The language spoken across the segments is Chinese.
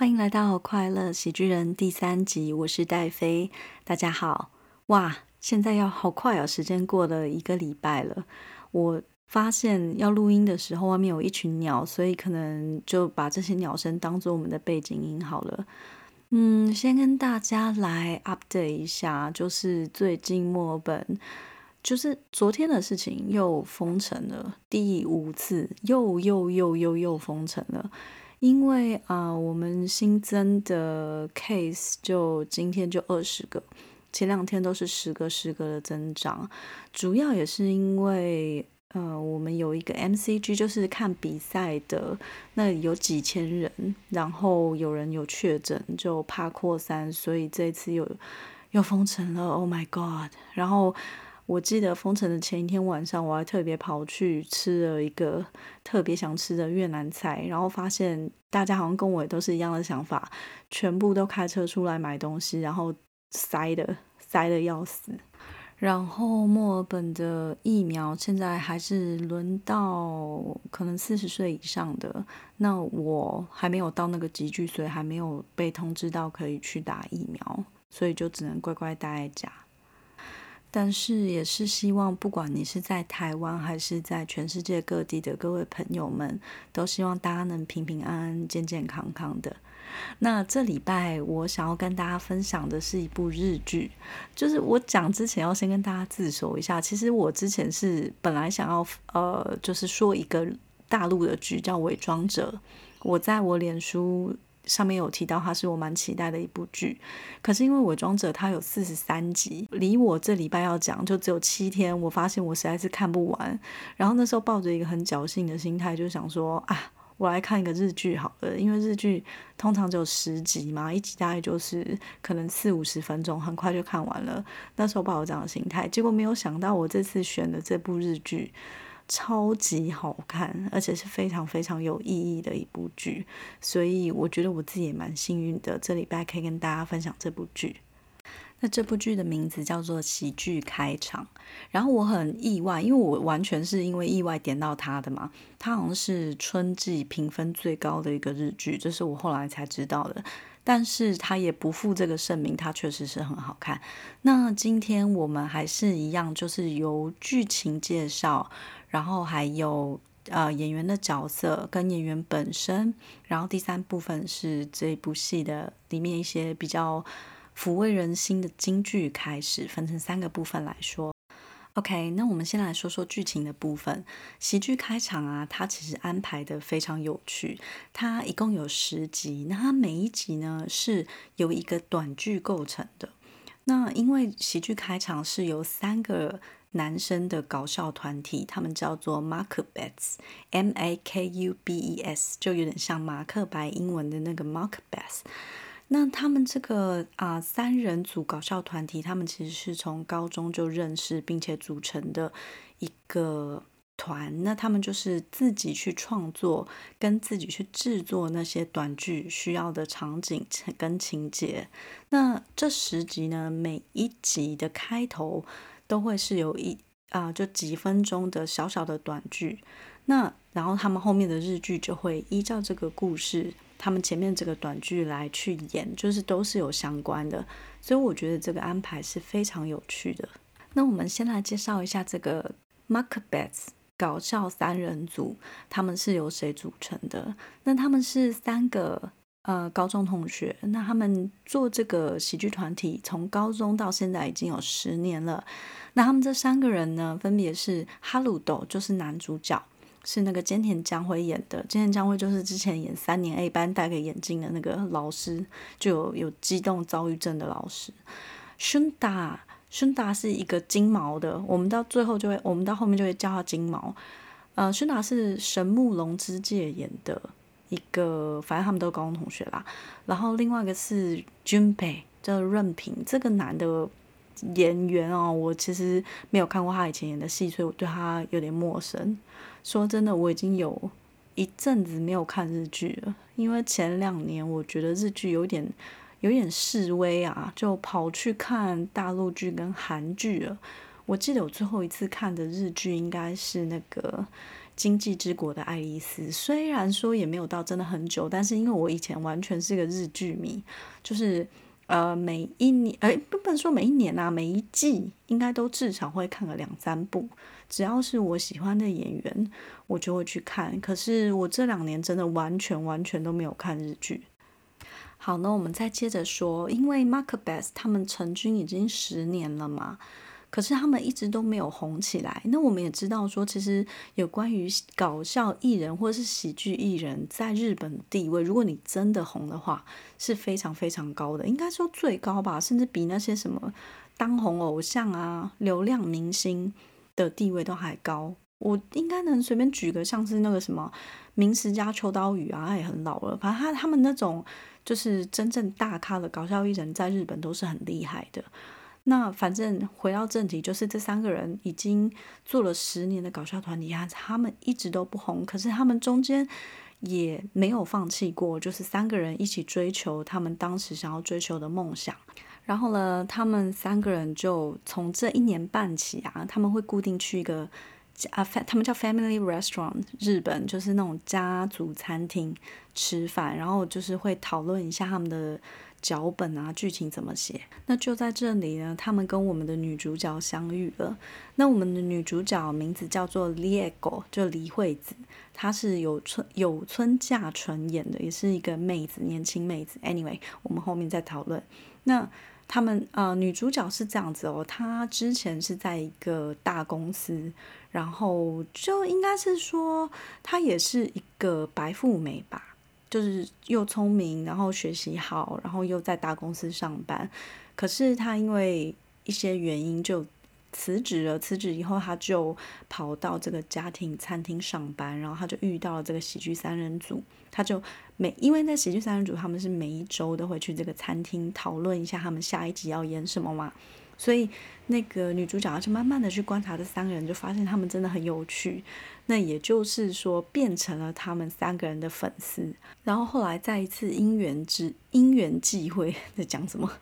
欢迎来到《快乐喜剧人》第三集，我是戴飞，大家好。哇，现在要好快哦，时间过了一个礼拜了。我发现要录音的时候，外面有一群鸟，所以可能就把这些鸟声当做我们的背景音好了。嗯，先跟大家来 update 一下，就是最近墨尔本，就是昨天的事情又封城了，第五次又又又又又封城了。因为啊，我们新增的 case 就今天就二十个，前两天都是十个十个的增长，主要也是因为呃，我们有一个 MCG，就是看比赛的，那有几千人，然后有人有确诊，就怕扩散，所以这次又又封城了。Oh my god！然后。我记得封城的前一天晚上，我还特别跑去吃了一个特别想吃的越南菜，然后发现大家好像跟我也都是一样的想法，全部都开车出来买东西，然后塞的塞的要死。然后墨尔本的疫苗现在还是轮到可能四十岁以上的，那我还没有到那个集聚，所以还没有被通知到可以去打疫苗，所以就只能乖乖待在家。但是也是希望，不管你是在台湾还是在全世界各地的各位朋友们，都希望大家能平平安安、健健康康的。那这礼拜我想要跟大家分享的是一部日剧，就是我讲之前要先跟大家自首一下，其实我之前是本来想要呃，就是说一个大陆的剧叫《伪装者》，我在我脸书。上面有提到，它是我蛮期待的一部剧，可是因为《伪装者》它有四十三集，离我这礼拜要讲就只有七天，我发现我实在是看不完。然后那时候抱着一个很侥幸的心态，就想说啊，我来看一个日剧好了，因为日剧通常只有十集嘛，一集大概就是可能四五十分钟，很快就看完了。那时候抱着这样的心态，结果没有想到我这次选的这部日剧。超级好看，而且是非常非常有意义的一部剧，所以我觉得我自己也蛮幸运的，这礼拜可以跟大家分享这部剧。那这部剧的名字叫做《喜剧开场》，然后我很意外，因为我完全是因为意外点到它的嘛，它好像是春季评分最高的一个日剧，这是我后来才知道的。但是它也不负这个盛名，它确实是很好看。那今天我们还是一样，就是由剧情介绍。然后还有呃演员的角色跟演员本身，然后第三部分是这部戏的里面一些比较抚慰人心的京剧开始，分成三个部分来说。OK，那我们先来说说剧情的部分。喜剧开场啊，它其实安排的非常有趣。它一共有十集，那它每一集呢是由一个短剧构成的。那因为喜剧开场是由三个。男生的搞笑团体，他们叫做 Mark Bats（M A K U B E S，就有点像马克白英文的那个 Makubets。那他们这个啊三人组搞笑团体，他们其实是从高中就认识并且组成的一个团。那他们就是自己去创作，跟自己去制作那些短剧需要的场景跟情节。那这十集呢，每一集的开头。都会是有一啊，就几分钟的小小的短剧，那然后他们后面的日剧就会依照这个故事，他们前面这个短剧来去演，就是都是有相关的，所以我觉得这个安排是非常有趣的。那我们先来介绍一下这个 Macbeth 搞笑三人组，他们是由谁组成的？那他们是三个。呃，高中同学，那他们做这个喜剧团体，从高中到现在已经有十年了。那他们这三个人呢，分别是哈鲁斗，就是男主角，是那个菅田将晖演的。菅田将晖就是之前演三年 A 班戴个眼镜的那个老师，就有有激动躁郁症的老师。孙达，孙达是一个金毛的，我们到最后就会，我们到后面就会叫他金毛。呃，孙达是神木隆之介演的。一个，反正他们都是高中同学啦。然后另外一个是 Junpei，叫任平，这个男的演员哦，我其实没有看过他以前演的戏，所以我对他有点陌生。说真的，我已经有一阵子没有看日剧了，因为前两年我觉得日剧有点有点示威啊，就跑去看大陆剧跟韩剧了。我记得我最后一次看的日剧应该是那个《经济之国的爱丽丝》，虽然说也没有到真的很久，但是因为我以前完全是个日剧迷，就是呃每一年，哎不能说每一年啊，每一季应该都至少会看个两三部，只要是我喜欢的演员，我就会去看。可是我这两年真的完全完全都没有看日剧。好，那我们再接着说，因为 Mark Best 他们成军已经十年了嘛，可是他们一直都没有红起来。那我们也知道说，其实有关于搞笑艺人或者是喜剧艺人在日本地位，如果你真的红的话，是非常非常高的，应该说最高吧，甚至比那些什么当红偶像啊、流量明星的地位都还高。我应该能随便举个，像是那个什么明石家秋刀鱼啊，他也很老了，反正他他们那种。就是真正大咖的搞笑艺人，在日本都是很厉害的。那反正回到正题，就是这三个人已经做了十年的搞笑团体啊，他们一直都不红，可是他们中间也没有放弃过，就是三个人一起追求他们当时想要追求的梦想。然后呢，他们三个人就从这一年半起啊，他们会固定去一个。啊，他们叫 family restaurant，日本就是那种家族餐厅吃饭，然后就是会讨论一下他们的脚本啊，剧情怎么写。那就在这里呢，他们跟我们的女主角相遇了。那我们的女主角名字叫做 Liego，就李惠子，她是有村有村架纯演的，也是一个妹子，年轻妹子。Anyway，我们后面再讨论。那他们呃，女主角是这样子哦，她之前是在一个大公司。然后就应该是说，她也是一个白富美吧，就是又聪明，然后学习好，然后又在大公司上班。可是他因为一些原因就辞职了。辞职以后，他就跑到这个家庭餐厅上班，然后他就遇到了这个喜剧三人组。他就每因为在喜剧三人组，他们是每一周都会去这个餐厅讨论一下他们下一集要演什么嘛。所以，那个女主角就慢慢的去观察这三个人，就发现他们真的很有趣。那也就是说，变成了他们三个人的粉丝。然后后来在一次因缘之因缘际会，在讲什么？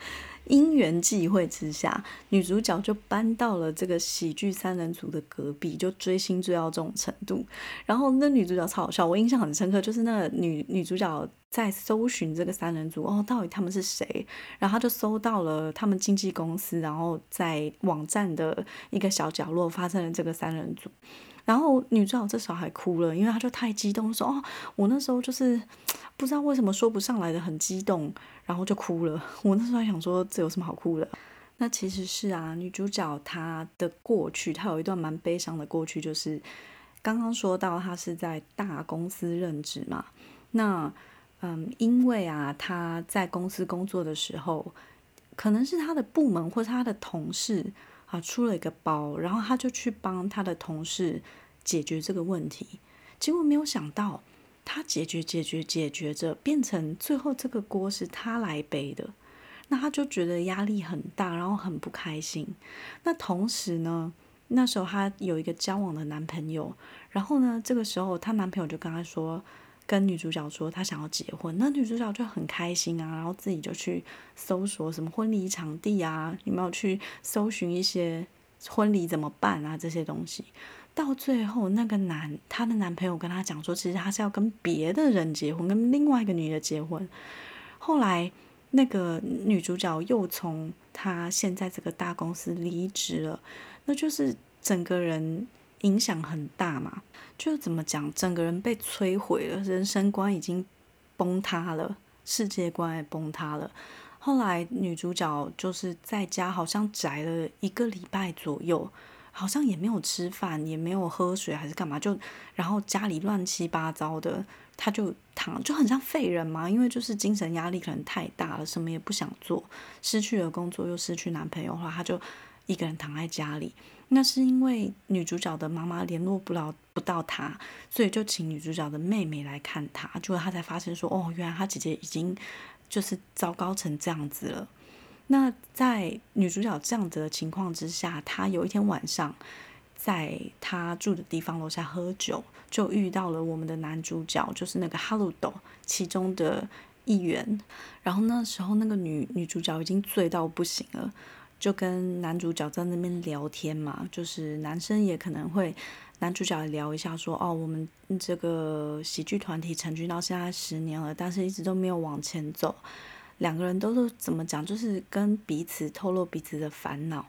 因缘际会之下，女主角就搬到了这个喜剧三人组的隔壁，就追星追到这种程度。然后那女主角超好笑，我印象很深刻，就是那个女女主角。在搜寻这个三人组哦，到底他们是谁？然后她就搜到了他们经纪公司，然后在网站的一个小角落发生了这个三人组。然后女主角这时候还哭了，因为她就太激动，说：“哦，我那时候就是不知道为什么说不上来的，很激动，然后就哭了。”我那时候还想说，这有什么好哭的？那其实是啊，女主角她的过去，她有一段蛮悲伤的过去，就是刚刚说到她是在大公司任职嘛，那。嗯，因为啊，她在公司工作的时候，可能是她的部门或是她的同事啊出了一个包，然后他就去帮他的同事解决这个问题，结果没有想到，他解决解决解决着，变成最后这个锅是他来背的，那他就觉得压力很大，然后很不开心。那同时呢，那时候他有一个交往的男朋友，然后呢，这个时候她男朋友就跟他说。跟女主角说她想要结婚，那女主角就很开心啊，然后自己就去搜索什么婚礼场地啊，有没有去搜寻一些婚礼怎么办啊这些东西。到最后，那个男她的男朋友跟她讲说，其实他是要跟别的人结婚，跟另外一个女的结婚。后来，那个女主角又从她现在这个大公司离职了，那就是整个人。影响很大嘛，就怎么讲，整个人被摧毁了，人生观已经崩塌了，世界观也崩塌了。后来女主角就是在家，好像宅了一个礼拜左右，好像也没有吃饭，也没有喝水，还是干嘛？就然后家里乱七八糟的，她就躺，就很像废人嘛，因为就是精神压力可能太大了，什么也不想做，失去了工作又失去男朋友的话，她就一个人躺在家里。那是因为女主角的妈妈联络不了不到她，所以就请女主角的妹妹来看她，结果她才发现说，哦，原来她姐姐已经就是糟糕成这样子了。那在女主角这样子的情况之下，她有一天晚上在她住的地方楼下喝酒，就遇到了我们的男主角，就是那个哈鲁斗其中的一员。然后那时候那个女女主角已经醉到不行了。就跟男主角在那边聊天嘛，就是男生也可能会，男主角聊一下说，哦，我们这个喜剧团体成军到现在十年了，但是一直都没有往前走。两个人都是怎么讲，就是跟彼此透露彼此的烦恼。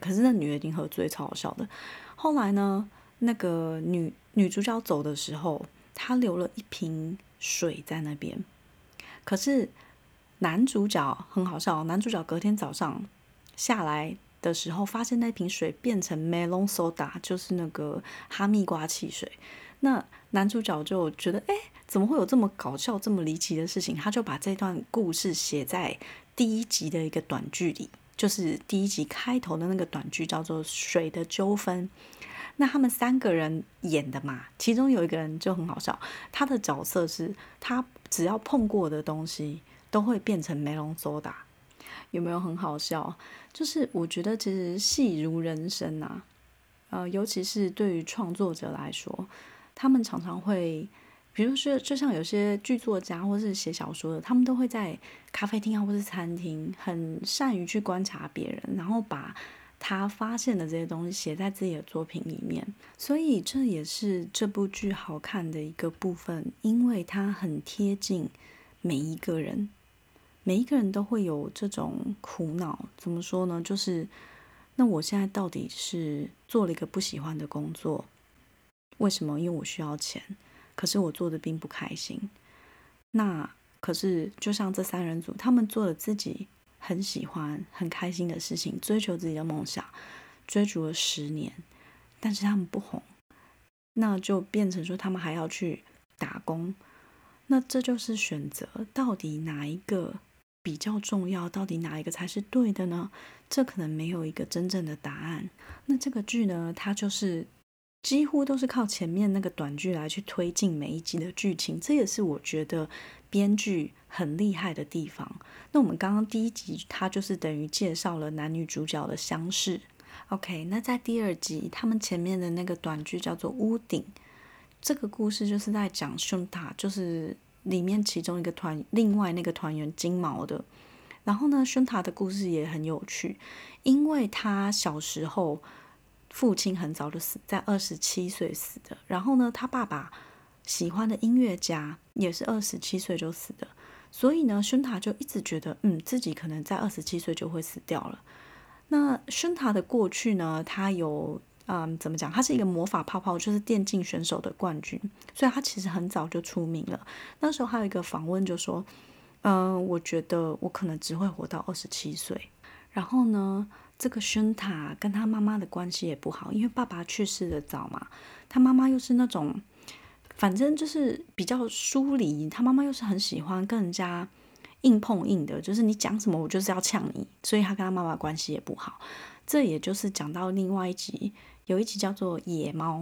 可是那女的已经喝醉，超好笑的。后来呢，那个女女主角走的时候，她留了一瓶水在那边。可是男主角很好笑，男主角隔天早上。下来的时候，发现那瓶水变成 melon soda，就是那个哈密瓜汽水。那男主角就觉得，哎，怎么会有这么搞笑、这么离奇的事情？他就把这段故事写在第一集的一个短剧里，就是第一集开头的那个短剧，叫做《水的纠纷》。那他们三个人演的嘛，其中有一个人就很好笑，他的角色是他只要碰过的东西都会变成 melon soda。有没有很好笑？就是我觉得其实戏如人生呐，呃，尤其是对于创作者来说，他们常常会，比如说，就像有些剧作家或是写小说的，他们都会在咖啡厅啊或是餐厅，很善于去观察别人，然后把他发现的这些东西写在自己的作品里面。所以这也是这部剧好看的一个部分，因为它很贴近每一个人。每一个人都会有这种苦恼，怎么说呢？就是，那我现在到底是做了一个不喜欢的工作，为什么？因为我需要钱，可是我做的并不开心。那可是，就像这三人组，他们做了自己很喜欢、很开心的事情，追求自己的梦想，追逐了十年，但是他们不红，那就变成说他们还要去打工。那这就是选择，到底哪一个？比较重要，到底哪一个才是对的呢？这可能没有一个真正的答案。那这个剧呢，它就是几乎都是靠前面那个短剧来去推进每一集的剧情，这也是我觉得编剧很厉害的地方。那我们刚刚第一集，它就是等于介绍了男女主角的相识。OK，那在第二集，他们前面的那个短剧叫做《屋顶》，这个故事就是在讲胸塔，就是。里面其中一个团，另外那个团员金毛的，然后呢，宣塔的故事也很有趣，因为他小时候父亲很早就死在二十七岁死的，然后呢，他爸爸喜欢的音乐家也是二十七岁就死的，所以呢，宣塔就一直觉得，嗯，自己可能在二十七岁就会死掉了。那宣塔的过去呢，他有。嗯，怎么讲？他是一个魔法泡泡，就是电竞选手的冠军，所以他其实很早就出名了。那时候还有一个访问就说：“嗯，我觉得我可能只会活到二十七岁。”然后呢，这个宣塔跟他妈妈的关系也不好，因为爸爸去世的早嘛，他妈妈又是那种，反正就是比较疏离。他妈妈又是很喜欢跟人家硬碰硬的，就是你讲什么我就是要呛你，所以他跟他妈妈关系也不好。这也就是讲到另外一集。有一集叫做《野猫》，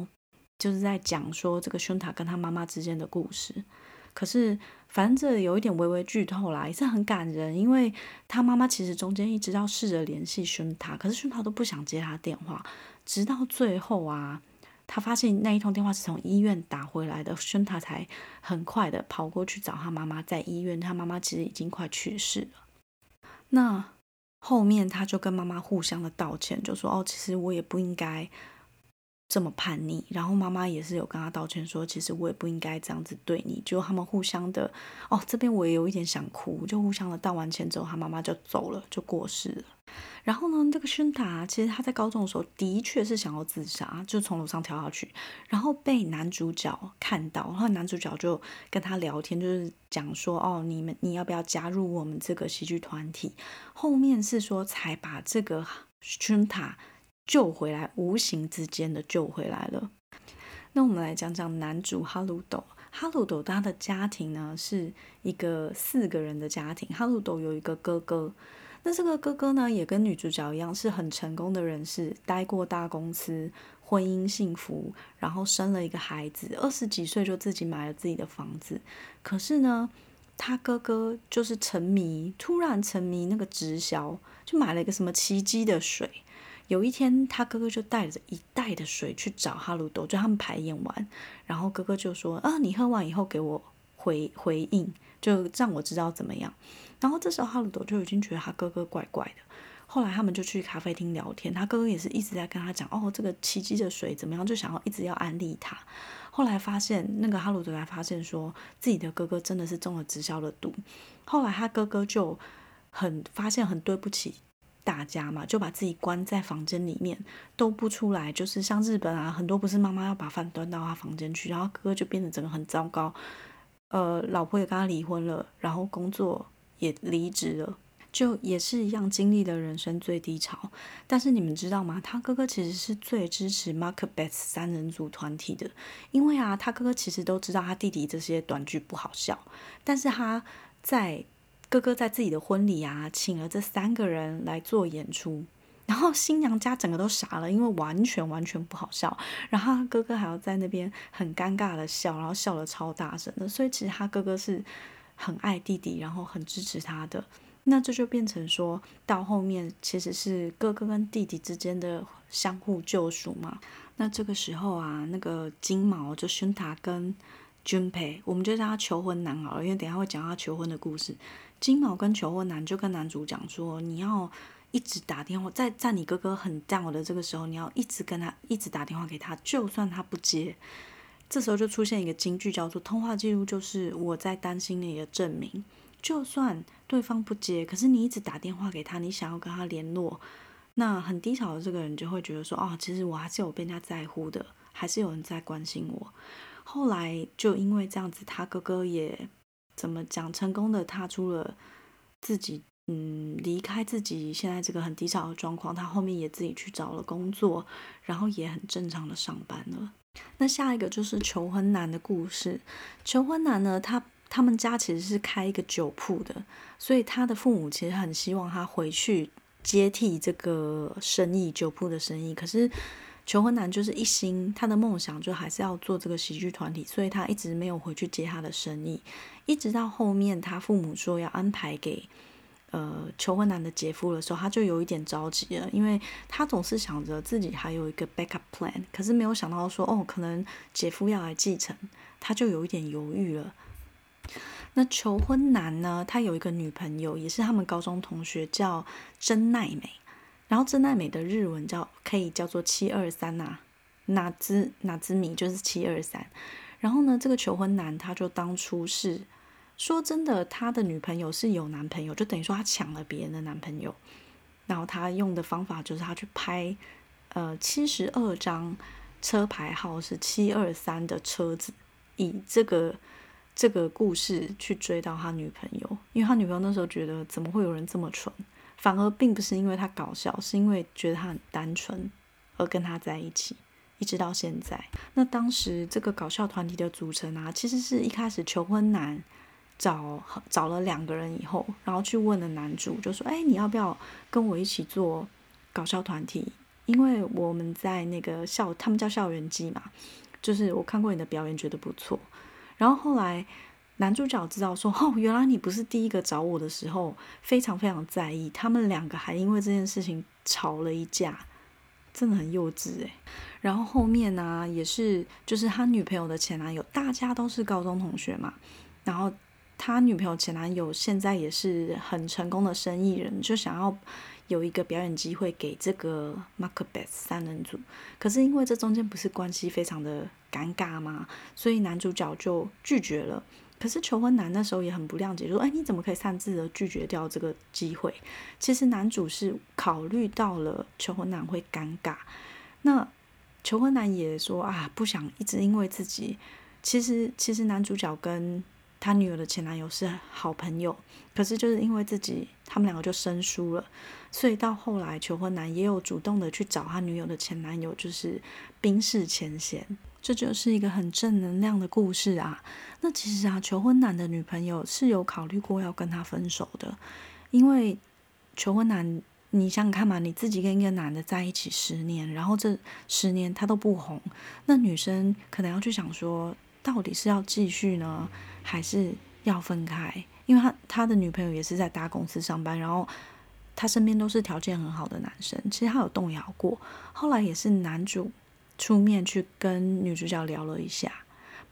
就是在讲说这个宣塔跟他妈妈之间的故事。可是，反正这有一点微微剧透啦，也是很感人，因为他妈妈其实中间一直要试着联系宣塔，可是宣塔都不想接他电话，直到最后啊，他发现那一通电话是从医院打回来的，宣塔才很快的跑过去找他妈妈，在医院，他妈妈其实已经快去世了。那后面他就跟妈妈互相的道歉，就说：“哦，其实我也不应该。”这么叛逆，然后妈妈也是有跟他道歉，说其实我也不应该这样子对你。就他们互相的，哦，这边我也有一点想哭，就互相的道完歉之后，他妈妈就走了，就过世了。然后呢，这个宣塔其实他在高中的时候的确是想要自杀，就从楼上跳下去，然后被男主角看到，然后男主角就跟他聊天，就是讲说，哦，你们你要不要加入我们这个喜剧团体？后面是说才把这个宣塔。救回来，无形之间的救回来了。那我们来讲讲男主哈鲁斗。哈鲁斗他的家庭呢，是一个四个人的家庭。哈鲁斗有一个哥哥，那这个哥哥呢，也跟女主角一样，是很成功的人士，待过大公司，婚姻幸福，然后生了一个孩子，二十几岁就自己买了自己的房子。可是呢，他哥哥就是沉迷，突然沉迷那个直销，就买了一个什么奇迹的水。有一天，他哥哥就带着一袋的水去找哈鲁多，就他们排演完，然后哥哥就说：“啊，你喝完以后给我回回应，就让我知道怎么样。”然后这时候哈鲁斗就已经觉得他哥哥怪怪的。后来他们就去咖啡厅聊天，他哥哥也是一直在跟他讲哦，这个奇迹的水怎么样，就想要一直要安利他。后来发现那个哈鲁德才发现说自己的哥哥真的是中了直销的毒。后来他哥哥就很发现很对不起大家嘛，就把自己关在房间里面都不出来。就是像日本啊，很多不是妈妈要把饭端到他房间去，然后哥哥就变得整个很糟糕。呃，老婆也跟他离婚了，然后工作也离职了。就也是一样经历了人生最低潮，但是你们知道吗？他哥哥其实是最支持 Mark b e t h 三人组团体的，因为啊，他哥哥其实都知道他弟弟这些短剧不好笑，但是他在哥哥在自己的婚礼啊，请了这三个人来做演出，然后新娘家整个都傻了，因为完全完全不好笑，然后哥哥还要在那边很尴尬的笑，然后笑的超大声的，所以其实他哥哥是很爱弟弟，然后很支持他的。那这就变成说到后面，其实是哥哥跟弟弟之间的相互救赎嘛。那这个时候啊，那个金毛就宣塔跟君培，我们就叫他求婚男好了，因为等下会讲他求婚的故事。金毛跟求婚男就跟男主讲说，你要一直打电话，在在你哥哥很 down 的这个时候，你要一直跟他一直打电话给他，就算他不接，这时候就出现一个金句，叫做通话记录就是我在担心你的证明。就算对方不接，可是你一直打电话给他，你想要跟他联络，那很低潮的这个人就会觉得说，哦，其实我还是有被人家在乎的，还是有人在关心我。后来就因为这样子，他哥哥也怎么讲，成功的踏出了自己，嗯，离开自己现在这个很低潮的状况。他后面也自己去找了工作，然后也很正常的上班了。那下一个就是求婚男的故事。求婚男呢，他。他们家其实是开一个酒铺的，所以他的父母其实很希望他回去接替这个生意，酒铺的生意。可是求婚男就是一心，他的梦想就还是要做这个喜剧团体，所以他一直没有回去接他的生意。一直到后面他父母说要安排给呃求婚男的姐夫的时候，他就有一点着急了，因为他总是想着自己还有一个 backup plan，可是没有想到说哦，可能姐夫要来继承，他就有一点犹豫了。那求婚男呢？他有一个女朋友，也是他们高中同学，叫真奈美。然后真奈美的日文叫可以叫做七二三呐，哪只哪只米就是七二三。然后呢，这个求婚男他就当初是说真的，他的女朋友是有男朋友，就等于说他抢了别人的男朋友。然后他用的方法就是他去拍呃七十二张车牌号是七二三的车子，以这个。这个故事去追到他女朋友，因为他女朋友那时候觉得怎么会有人这么蠢，反而并不是因为他搞笑，是因为觉得他很单纯而跟他在一起，一直到现在。那当时这个搞笑团体的组成啊，其实是一开始求婚男找找了两个人以后，然后去问了男主，就说：“哎，你要不要跟我一起做搞笑团体？因为我们在那个校，他们叫校园季嘛，就是我看过你的表演，觉得不错。”然后后来，男主角知道说：“哦，原来你不是第一个找我的时候，非常非常在意。他们两个还因为这件事情吵了一架，真的很幼稚诶。然后后面呢，也是就是他女朋友的前男友，大家都是高中同学嘛。然后他女朋友前男友现在也是很成功的生意人，就想要有一个表演机会给这个 Mark Beth 三人组。可是因为这中间不是关系非常的。”尴尬吗？所以男主角就拒绝了。可是求婚男那时候也很不谅解，说：“哎，你怎么可以擅自的拒绝掉这个机会？”其实男主是考虑到了求婚男会尴尬。那求婚男也说：“啊，不想一直因为自己。”其实，其实男主角跟他女友的前男友是好朋友，可是就是因为自己，他们两个就生疏了。所以到后来，求婚男也有主动的去找他女友的前男友，就是冰释前嫌。这就是一个很正能量的故事啊！那其实啊，求婚男的女朋友是有考虑过要跟他分手的，因为求婚男，你想想看嘛，你自己跟一个男的在一起十年，然后这十年他都不红，那女生可能要去想说，到底是要继续呢，还是要分开？因为他他的女朋友也是在大公司上班，然后他身边都是条件很好的男生，其实他有动摇过，后来也是男主。出面去跟女主角聊了一下，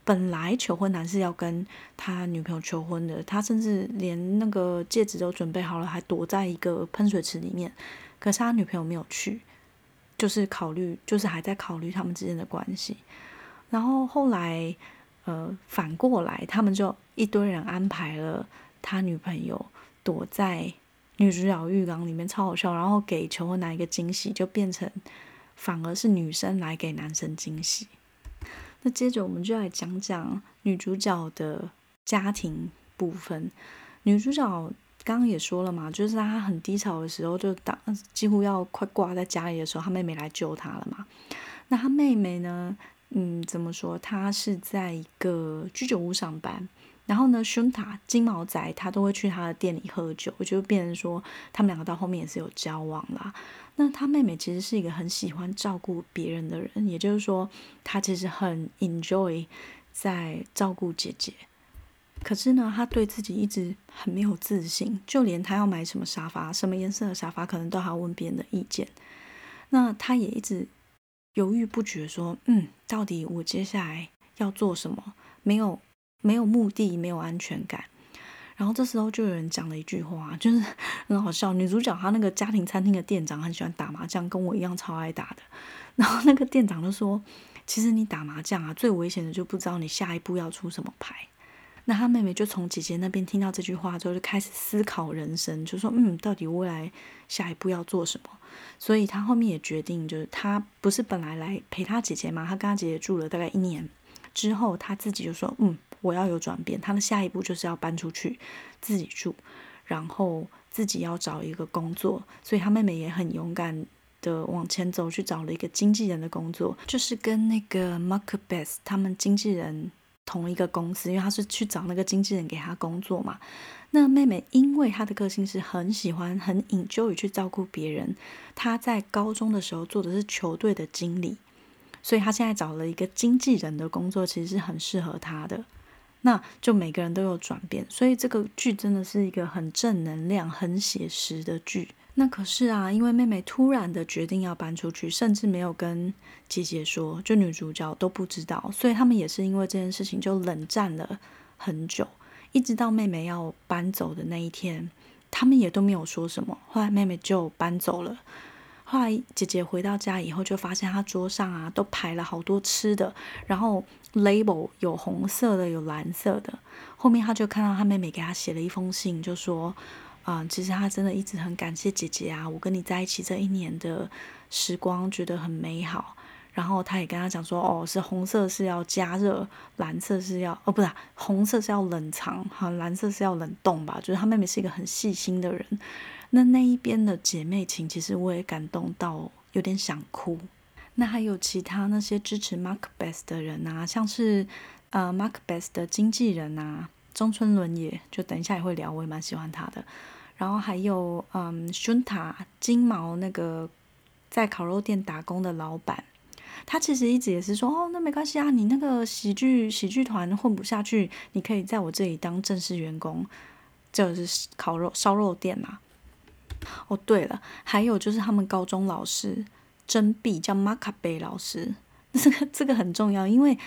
本来求婚男是要跟他女朋友求婚的，他甚至连那个戒指都准备好了，还躲在一个喷水池里面。可是他女朋友没有去，就是考虑，就是还在考虑他们之间的关系。然后后来，呃，反过来，他们就一堆人安排了他女朋友躲在女主角浴缸里面，超好笑。然后给求婚男一个惊喜，就变成反而是女生来给男生惊喜。那接着我们就来讲讲女主角的家庭部分。女主角刚刚也说了嘛，就是她很低潮的时候，就当几乎要快挂在家里的时候，她妹妹来救她了嘛。那她妹妹呢，嗯，怎么说？他是在一个居酒屋上班，然后呢，熏塔金毛仔他都会去他的店里喝酒，就变成说他们两个到后面也是有交往啦。那他妹妹其实是一个很喜欢照顾别人的人，也就是说，她其实很 enjoy 在照顾姐姐。可是呢，她对自己一直很没有自信，就连她要买什么沙发、什么颜色的沙发，可能都还要问别人的意见。那她也一直犹豫不决，说：“嗯，到底我接下来要做什么？没有没有目的，没有安全感。”然后这时候就有人讲了一句话，就是 很好笑。女主角她那个家庭餐厅的店长很喜欢打麻将，跟我一样超爱打的。然后那个店长就说：“其实你打麻将啊，最危险的就不知道你下一步要出什么牌。”那他妹妹就从姐姐那边听到这句话之后，就开始思考人生，就说：“嗯，到底未来下一步要做什么？”所以她后面也决定，就是她不是本来来陪她姐姐嘛，她跟她姐姐住了大概一年之后，她自己就说：“嗯。”我要有转变，他的下一步就是要搬出去自己住，然后自己要找一个工作，所以他妹妹也很勇敢的往前走，去找了一个经纪人的工作，就是跟那个 Mark Best 他们经纪人同一个公司，因为他是去找那个经纪人给他工作嘛。那妹妹因为她的个性是很喜欢很 enjoy 去照顾别人，她在高中的时候做的是球队的经理，所以她现在找了一个经纪人的工作，其实是很适合她的。那就每个人都有转变，所以这个剧真的是一个很正能量、很写实的剧。那可是啊，因为妹妹突然的决定要搬出去，甚至没有跟姐姐说，就女主角都不知道，所以他们也是因为这件事情就冷战了很久，一直到妹妹要搬走的那一天，他们也都没有说什么。后来妹妹就搬走了。后来姐姐回到家以后，就发现她桌上啊都排了好多吃的，然后 label 有红色的，有蓝色的。后面她就看到她妹妹给她写了一封信，就说：“啊，其实她真的一直很感谢姐姐啊，我跟你在一起这一年的时光觉得很美好。”然后她也跟她讲说：“哦，是红色是要加热，蓝色是要哦，不是红色是要冷藏，哈，蓝色是要冷冻吧？就是她妹妹是一个很细心的人。”那那一边的姐妹情，其实我也感动到有点想哭。那还有其他那些支持 Mark Best 的人啊，像是呃 Mark Best 的经纪人啊，中村伦也，就等一下也会聊，我也蛮喜欢他的。然后还有嗯熏塔金毛那个在烤肉店打工的老板，他其实一直也是说哦，那没关系啊，你那个喜剧喜剧团混不下去，你可以在我这里当正式员工，就是烤肉烧肉店嘛。哦，对了，还有就是他们高中老师真币叫马卡贝老师，这个这个很重要，因为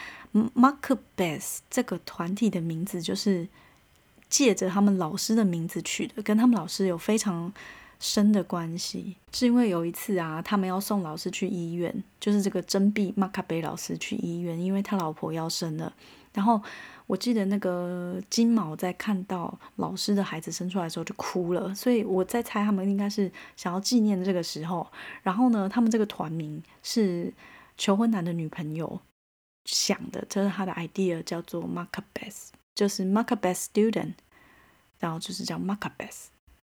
马克贝斯这个团体的名字就是借着他们老师的名字取的，跟他们老师有非常深的关系。是因为有一次啊，他们要送老师去医院，就是这个真币马卡贝老师去医院，因为他老婆要生了，然后。我记得那个金毛在看到老师的孩子生出来的时候就哭了，所以我在猜他们应该是想要纪念这个时候。然后呢，他们这个团名是求婚男的女朋友想的，这是他的 idea，叫做 Macbeth，就是 Macbeth Student，然后就是叫 Macbeth，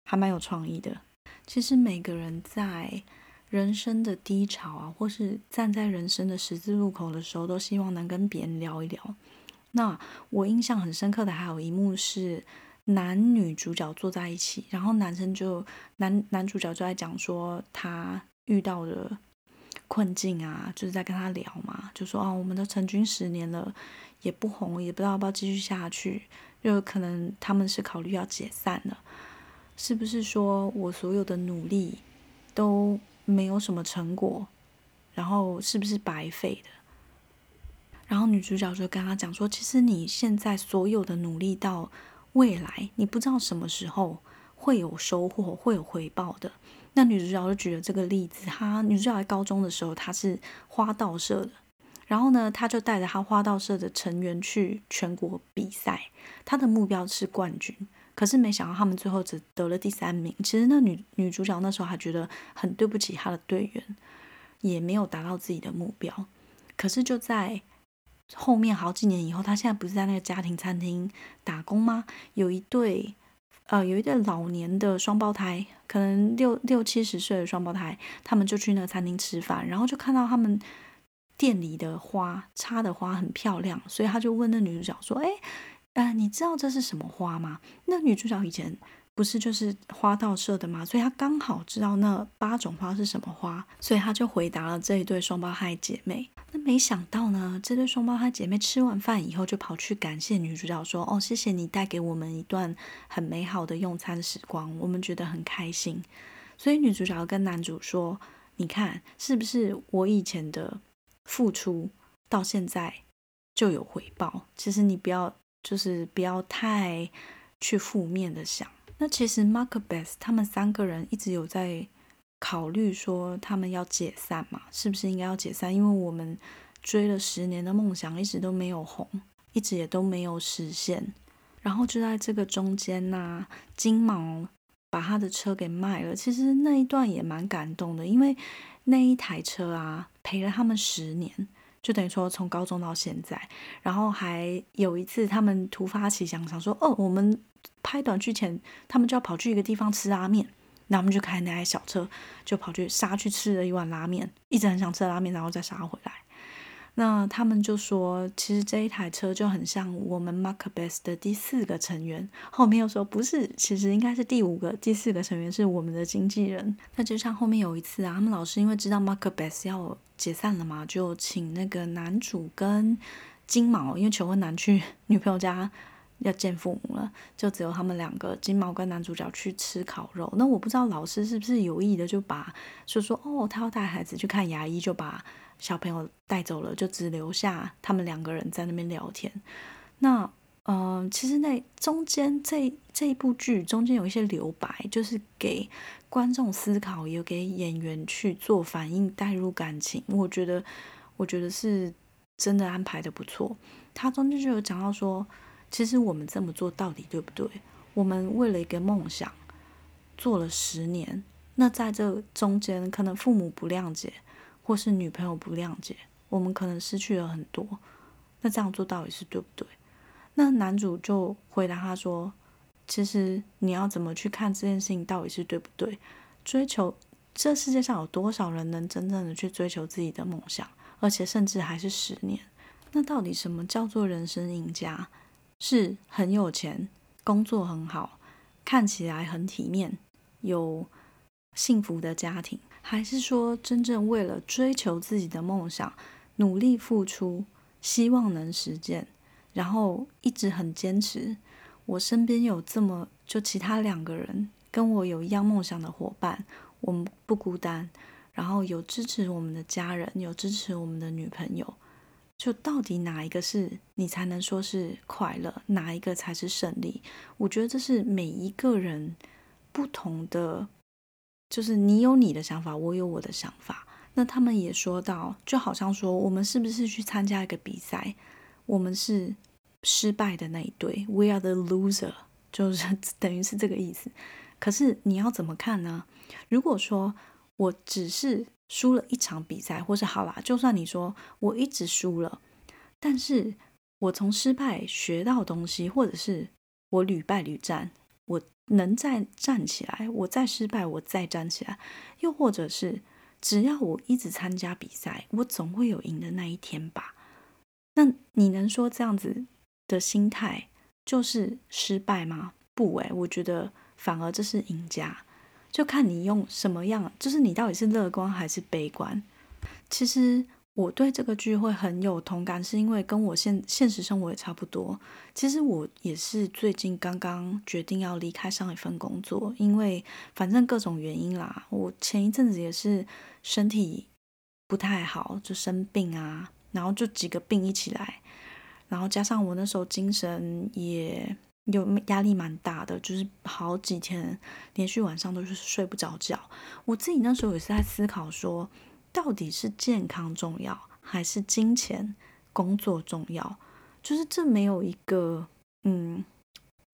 还蛮有创意的。其实每个人在人生的低潮啊，或是站在人生的十字路口的时候，都希望能跟别人聊一聊。那我印象很深刻的还有一幕是男女主角坐在一起，然后男生就男男主角就在讲说他遇到的困境啊，就是在跟他聊嘛，就说哦，我们都成军十年了，也不红，也不知道要不要继续下去，就可能他们是考虑要解散了，是不是说我所有的努力都没有什么成果，然后是不是白费的？然后女主角就跟他讲说：“其实你现在所有的努力，到未来你不知道什么时候会有收获，会有回报的。那女主角就举了这个例子，她女主角在高中的时候，她是花道社的，然后呢，她就带着她花道社的成员去全国比赛，她的目标是冠军，可是没想到他们最后只得了第三名。其实那女女主角那时候还觉得很对不起她的队员，也没有达到自己的目标。可是就在后面好几年以后，她现在不是在那个家庭餐厅打工吗？有一对。呃，有一对老年的双胞胎，可能六六七十岁的双胞胎，他们就去那个餐厅吃饭，然后就看到他们店里的花插的花很漂亮，所以他就问那女主角说：“哎，呃，你知道这是什么花吗？”那女主角以前。不是就是花道社的吗？所以他刚好知道那八种花是什么花，所以他就回答了这一对双胞胎姐妹。那没想到呢，这对双胞胎姐妹吃完饭以后就跑去感谢女主角，说：“哦，谢谢你带给我们一段很美好的用餐时光，我们觉得很开心。”所以女主角跟男主说：“你看，是不是我以前的付出到现在就有回报？其实你不要，就是不要太去负面的想。”那其实 Mark Best 他们三个人一直有在考虑说，他们要解散嘛？是不是应该要解散？因为我们追了十年的梦想，一直都没有红，一直也都没有实现。然后就在这个中间呐，金毛把他的车给卖了。其实那一段也蛮感动的，因为那一台车啊，陪了他们十年，就等于说从高中到现在。然后还有一次，他们突发奇想，想说：“哦，我们。”拍短剧前，他们就要跑去一个地方吃拉面，然后我们就开那台小车，就跑去杀去吃了一碗拉面，一直很想吃拉面，然后再杀回来。那他们就说，其实这一台车就很像我们 Mark Best 的第四个成员。后面又说不是，其实应该是第五个、第四个成员是我们的经纪人。那就像后面有一次啊，他们老师因为知道 Mark Best 要解散了嘛，就请那个男主跟金毛，因为求婚男去女朋友家。要见父母了，就只有他们两个金毛跟男主角去吃烤肉。那我不知道老师是不是有意的，就把就说哦，他要带孩子去看牙医，就把小朋友带走了，就只留下他们两个人在那边聊天。那嗯，其实那中间这这一部剧中间有一些留白，就是给观众思考，也给演员去做反应、带入感情。我觉得，我觉得是真的安排的不错。他中间就有讲到说。其实我们这么做到底对不对？我们为了一个梦想做了十年，那在这中间，可能父母不谅解，或是女朋友不谅解，我们可能失去了很多。那这样做到底是对不对？那男主就回答他说：“其实你要怎么去看这件事情到底是对不对？追求这世界上有多少人能真正的去追求自己的梦想，而且甚至还是十年？那到底什么叫做人生赢家？”是很有钱，工作很好，看起来很体面，有幸福的家庭，还是说真正为了追求自己的梦想，努力付出，希望能实现，然后一直很坚持。我身边有这么就其他两个人跟我有一样梦想的伙伴，我们不孤单，然后有支持我们的家人，有支持我们的女朋友。就到底哪一个是你才能说是快乐，哪一个才是胜利？我觉得这是每一个人不同的，就是你有你的想法，我有我的想法。那他们也说到，就好像说，我们是不是去参加一个比赛，我们是失败的那一队，We are the loser，就是 等于是这个意思。可是你要怎么看呢？如果说我只是。输了一场比赛，或是好啦，就算你说我一直输了，但是我从失败学到东西，或者是我屡败屡战，我能再站起来，我再失败，我再站起来，又或者是只要我一直参加比赛，我总会有赢的那一天吧？那你能说这样子的心态就是失败吗？不诶，我觉得反而这是赢家。就看你用什么样，就是你到底是乐观还是悲观。其实我对这个剧会很有同感，是因为跟我现现实生活也差不多。其实我也是最近刚刚决定要离开上一份工作，因为反正各种原因啦。我前一阵子也是身体不太好，就生病啊，然后就几个病一起来，然后加上我那时候精神也有压力蛮大的，就是好几天连续晚上都是睡不着觉。我自己那时候也是在思考说，到底是健康重要还是金钱、工作重要？就是这没有一个嗯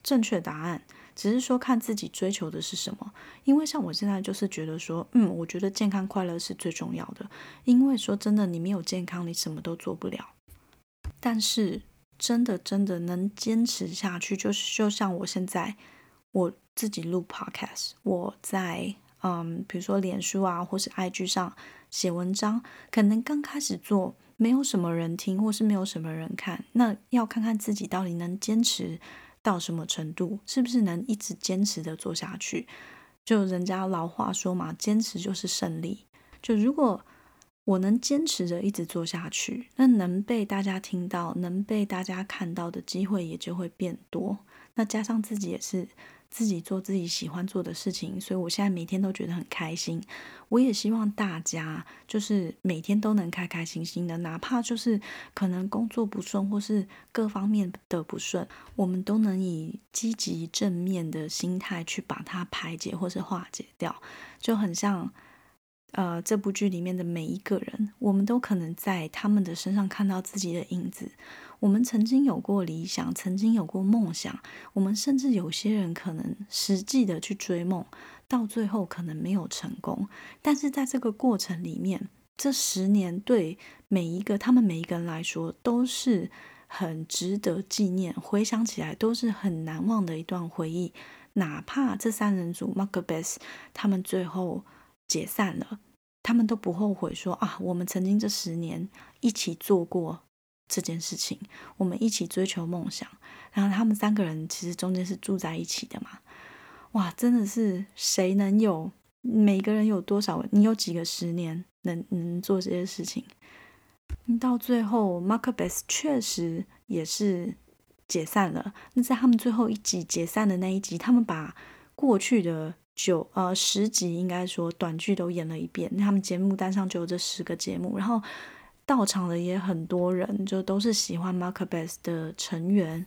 正确答案，只是说看自己追求的是什么。因为像我现在就是觉得说，嗯，我觉得健康快乐是最重要的。因为说真的，你没有健康，你什么都做不了。但是。真的真的能坚持下去，就是就像我现在我自己录 podcast，我在嗯，比如说脸书啊，或是 IG 上写文章，可能刚开始做没有什么人听，或是没有什么人看，那要看看自己到底能坚持到什么程度，是不是能一直坚持的做下去。就人家老话说嘛，坚持就是胜利。就如果我能坚持着一直做下去，那能被大家听到、能被大家看到的机会也就会变多。那加上自己也是自己做自己喜欢做的事情，所以我现在每天都觉得很开心。我也希望大家就是每天都能开开心心的，哪怕就是可能工作不顺或是各方面的不顺，我们都能以积极正面的心态去把它排解或是化解掉，就很像。呃，这部剧里面的每一个人，我们都可能在他们的身上看到自己的影子。我们曾经有过理想，曾经有过梦想，我们甚至有些人可能实际的去追梦，到最后可能没有成功。但是在这个过程里面，这十年对每一个他们每一个人来说都是很值得纪念，回想起来都是很难忘的一段回忆。哪怕这三人组 Mark Best 他们最后解散了。他们都不后悔说啊，我们曾经这十年一起做过这件事情，我们一起追求梦想。然后他们三个人其实中间是住在一起的嘛？哇，真的是谁能有每个人有多少？你有几个十年能能做这些事情？到最后，Mark b e s 确实也是解散了。那在他们最后一集解散的那一集，他们把过去的。九呃十集应该说短剧都演了一遍，他们节目单上就有这十个节目，然后到场的也很多人，就都是喜欢 Mark b e s 的成员。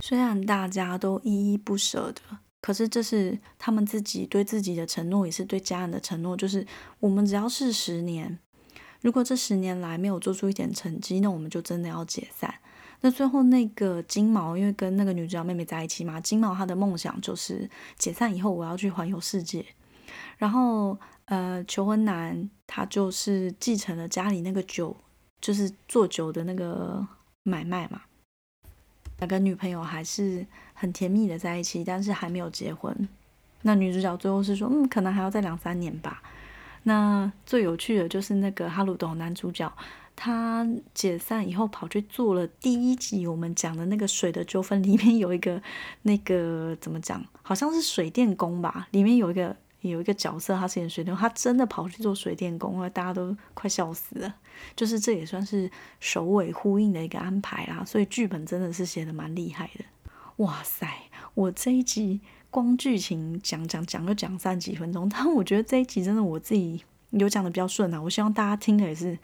虽然大家都依依不舍的，可是这是他们自己对自己的承诺，也是对家人的承诺，就是我们只要是十年，如果这十年来没有做出一点成绩，那我们就真的要解散。那最后那个金毛，因为跟那个女主角妹妹在一起嘛，金毛她的梦想就是解散以后我要去环游世界。然后呃，求婚男他就是继承了家里那个酒，就是做酒的那个买卖嘛。那跟女朋友还是很甜蜜的在一起，但是还没有结婚。那女主角最后是说，嗯，可能还要再两三年吧。那最有趣的就是那个哈鲁斗男主角。他解散以后跑去做了第一集我们讲的那个水的纠纷，里面有一个那个怎么讲，好像是水电工吧，里面有一个有一个角色，他是演水电工，他真的跑去做水电工，大家都快笑死了。就是这也算是首尾呼应的一个安排啦，所以剧本真的是写的蛮厉害的。哇塞，我这一集光剧情讲讲讲就讲三几分钟，但我觉得这一集真的我自己有讲的比较顺啊，我希望大家听的也是。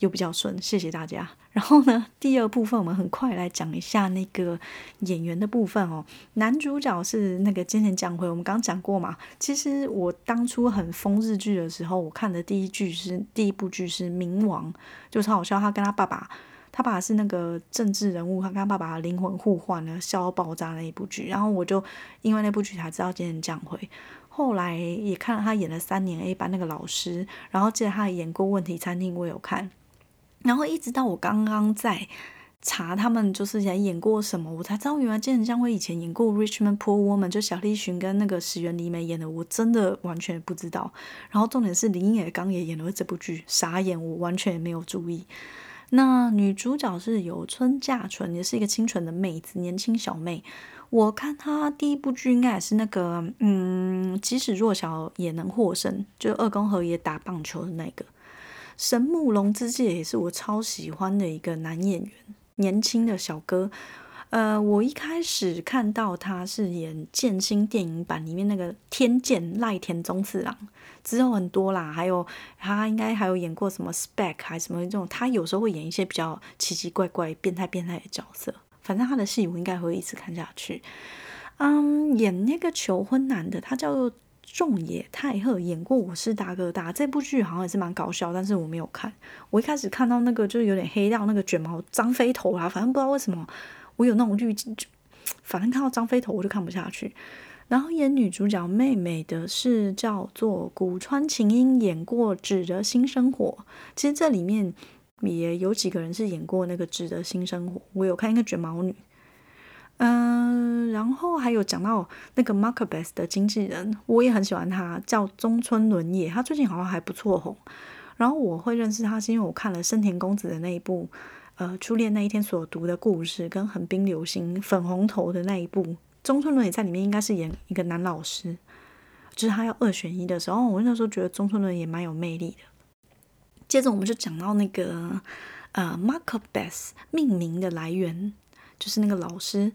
有比较顺，谢谢大家。然后呢，第二部分我们很快来讲一下那个演员的部分哦。男主角是那个菅田将晖，我们刚讲过嘛。其实我当初很疯日剧的时候，我看的第一剧是第一部剧是《冥王》，就超好笑。他跟他爸爸，他爸是那个政治人物，他跟他爸爸灵魂互换了，笑到爆炸那一部剧。然后我就因为那部剧才知道菅田将晖。后来也看了他演了三年 A 班那个老师，然后记得他演过《问题餐厅》，我有看。然后一直到我刚刚在查他们就是演演过什么，我才知道原来菅田将晖以前演过《Richmond Poor Woman》，就小栗旬跟那个石原里美演的，我真的完全不知道。然后重点是林野刚也演了这部剧，傻眼，我完全没有注意。那女主角是有村架纯，也是一个清纯的妹子，年轻小妹。我看他第一部剧应该也是那个，嗯，即使弱小也能获胜，就是二宫和也打棒球的那个。神木龙之介也是我超喜欢的一个男演员，年轻的小哥。呃，我一开始看到他是演剑心电影版里面那个天剑赖田宗次郎，之后很多啦，还有他应该还有演过什么 Spec 还什么这种，他有时候会演一些比较奇奇怪怪、变态变态的角色。反正他的戏我应该会一直看下去。嗯，演那个求婚男的，他叫做仲野太贺，演过《我是大哥大》这部剧，好像也是蛮搞笑，但是我没有看。我一开始看到那个就有点黑掉那个卷毛张飞头啊，反正不知道为什么我有那种滤镜，就反正看到张飞头我就看不下去。然后演女主角妹妹的是叫做古川琴音，演过《纸的新生活》。其实这里面也有几个人是演过那个《值得新生活》，我有看一个卷毛女。嗯，然后还有讲到那个 Markbeth 的经纪人，我也很喜欢他，叫中村伦也，他最近好像还不错红。然后我会认识他，是因为我看了深田恭子的那一部，呃，初恋那一天所读的故事，跟横滨流星粉红头的那一部，中村伦也在里面应该是演一个男老师，就是他要二选一的时候，我那时候觉得中村伦也蛮有魅力的。接着我们就讲到那个呃 Markbeth 命名的来源。就是那个老师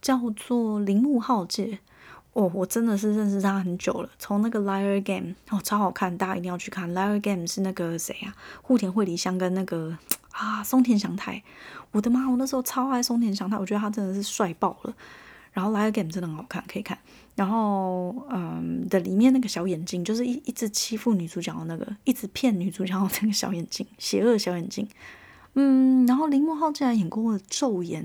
叫做铃木浩介哦，我真的是认识他很久了。从那个《Liar Game》哦，超好看，大家一定要去看。《Liar Game》是那个谁啊？户田惠梨香跟那个 啊松田翔太。我的妈！我那时候超爱松田翔太，我觉得他真的是帅爆了。然后《Liar Game》真的很好看，可以看。然后嗯的里面那个小眼睛，就是一一直欺负女主角的那个，一直骗女主角的那个小眼睛，邪恶小眼睛。嗯，然后林木浩竟然演过《昼颜》。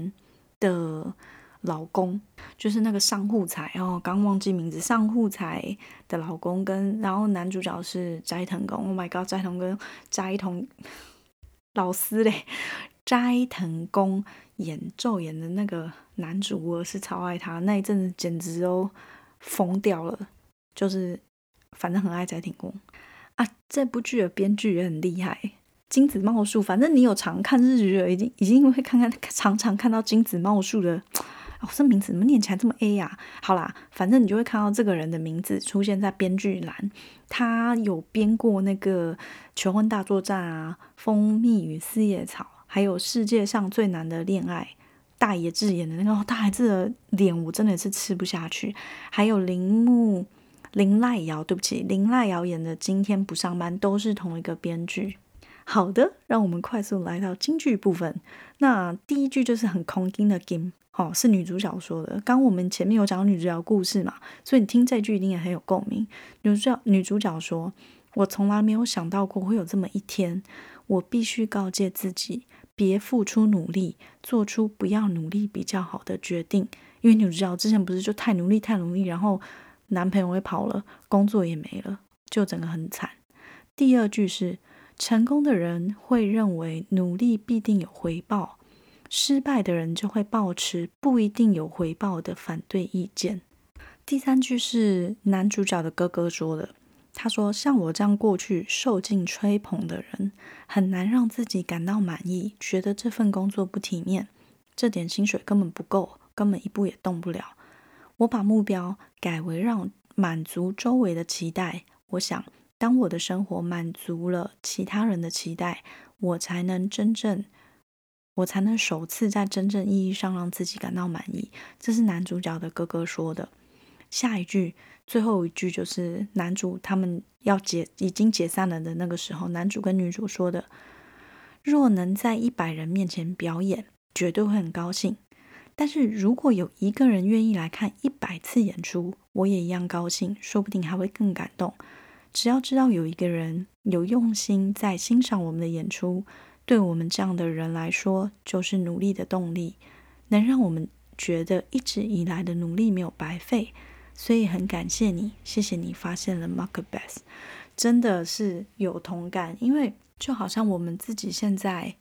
的老公就是那个上户彩哦，刚忘记名字。上户彩的老公跟然后男主角是斋藤工，Oh my god，斋藤跟斋藤老师嘞，斋藤工演咒演的那个男主，我是超爱他，那一阵子简直都疯掉了。就是反正很爱斋藤工啊，这部剧的编剧也很厉害。金子茂树，反正你有常看日剧的，已经已经会看看常常看到金子茂树的，哦，这名字怎么念起来这么 A 呀？好啦，反正你就会看到这个人的名字出现在编剧栏。他有编过那个《求婚大作战》啊，《蜂蜜与四叶草》，还有《世界上最难的恋爱》。大野智演的那个大野智的脸，我真的是吃不下去。还有铃木林濑遥，对不起，林濑遥演的《今天不上班》都是同一个编剧。好的，让我们快速来到京剧部分。那第一句就是很空金的金哦，是女主角说的。刚我们前面有讲女主角故事嘛，所以你听这句一定也很有共鸣。女主角女主角说：“我从来没有想到过会有这么一天，我必须告诫自己，别付出努力，做出不要努力比较好的决定。因为女主角之前不是就太努力太努力，然后男朋友也跑了，工作也没了，就整个很惨。第二句是。”成功的人会认为努力必定有回报，失败的人就会保持不一定有回报的反对意见。第三句是男主角的哥哥说的，他说：“像我这样过去受尽吹捧的人，很难让自己感到满意，觉得这份工作不体面，这点薪水根本不够，根本一步也动不了。我把目标改为让满足周围的期待，我想。”当我的生活满足了其他人的期待，我才能真正，我才能首次在真正意义上让自己感到满意。这是男主角的哥哥说的。下一句，最后一句就是男主他们要解已经解散了的那个时候，男主跟女主说的：若能在一百人面前表演，绝对会很高兴。但是如果有一个人愿意来看一百次演出，我也一样高兴，说不定还会更感动。只要知道有一个人有用心在欣赏我们的演出，对我们这样的人来说，就是努力的动力，能让我们觉得一直以来的努力没有白费。所以很感谢你，谢谢你发现了 Markbeth，真的是有同感。因为就好像我们自己现在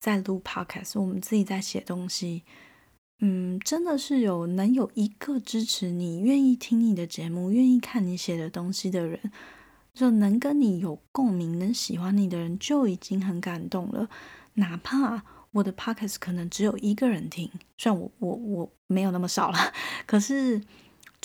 在录 Podcast，我们自己在写东西，嗯，真的是有能有一个支持你、愿意听你的节目、愿意看你写的东西的人。就能跟你有共鸣、能喜欢你的人就已经很感动了。哪怕我的 podcast 可能只有一个人听，虽然我我我没有那么少了，可是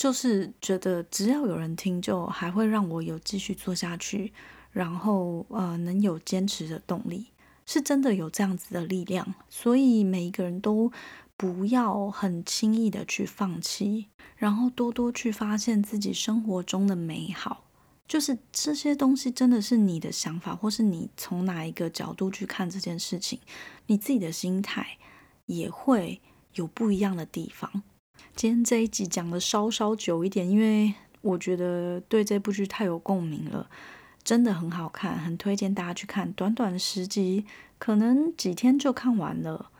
就是觉得只要有人听，就还会让我有继续做下去，然后呃能有坚持的动力，是真的有这样子的力量。所以每一个人都不要很轻易的去放弃，然后多多去发现自己生活中的美好。就是这些东西真的是你的想法，或是你从哪一个角度去看这件事情，你自己的心态也会有不一样的地方。今天这一集讲的稍稍久一点，因为我觉得对这部剧太有共鸣了，真的很好看，很推荐大家去看。短短十集，可能几天就看完了。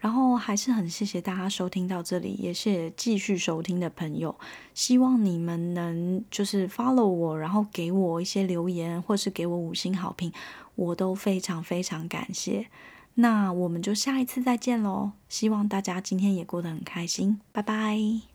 然后还是很谢谢大家收听到这里，也谢谢继续收听的朋友。希望你们能就是 follow 我，然后给我一些留言，或是给我五星好评，我都非常非常感谢。那我们就下一次再见喽！希望大家今天也过得很开心，拜拜。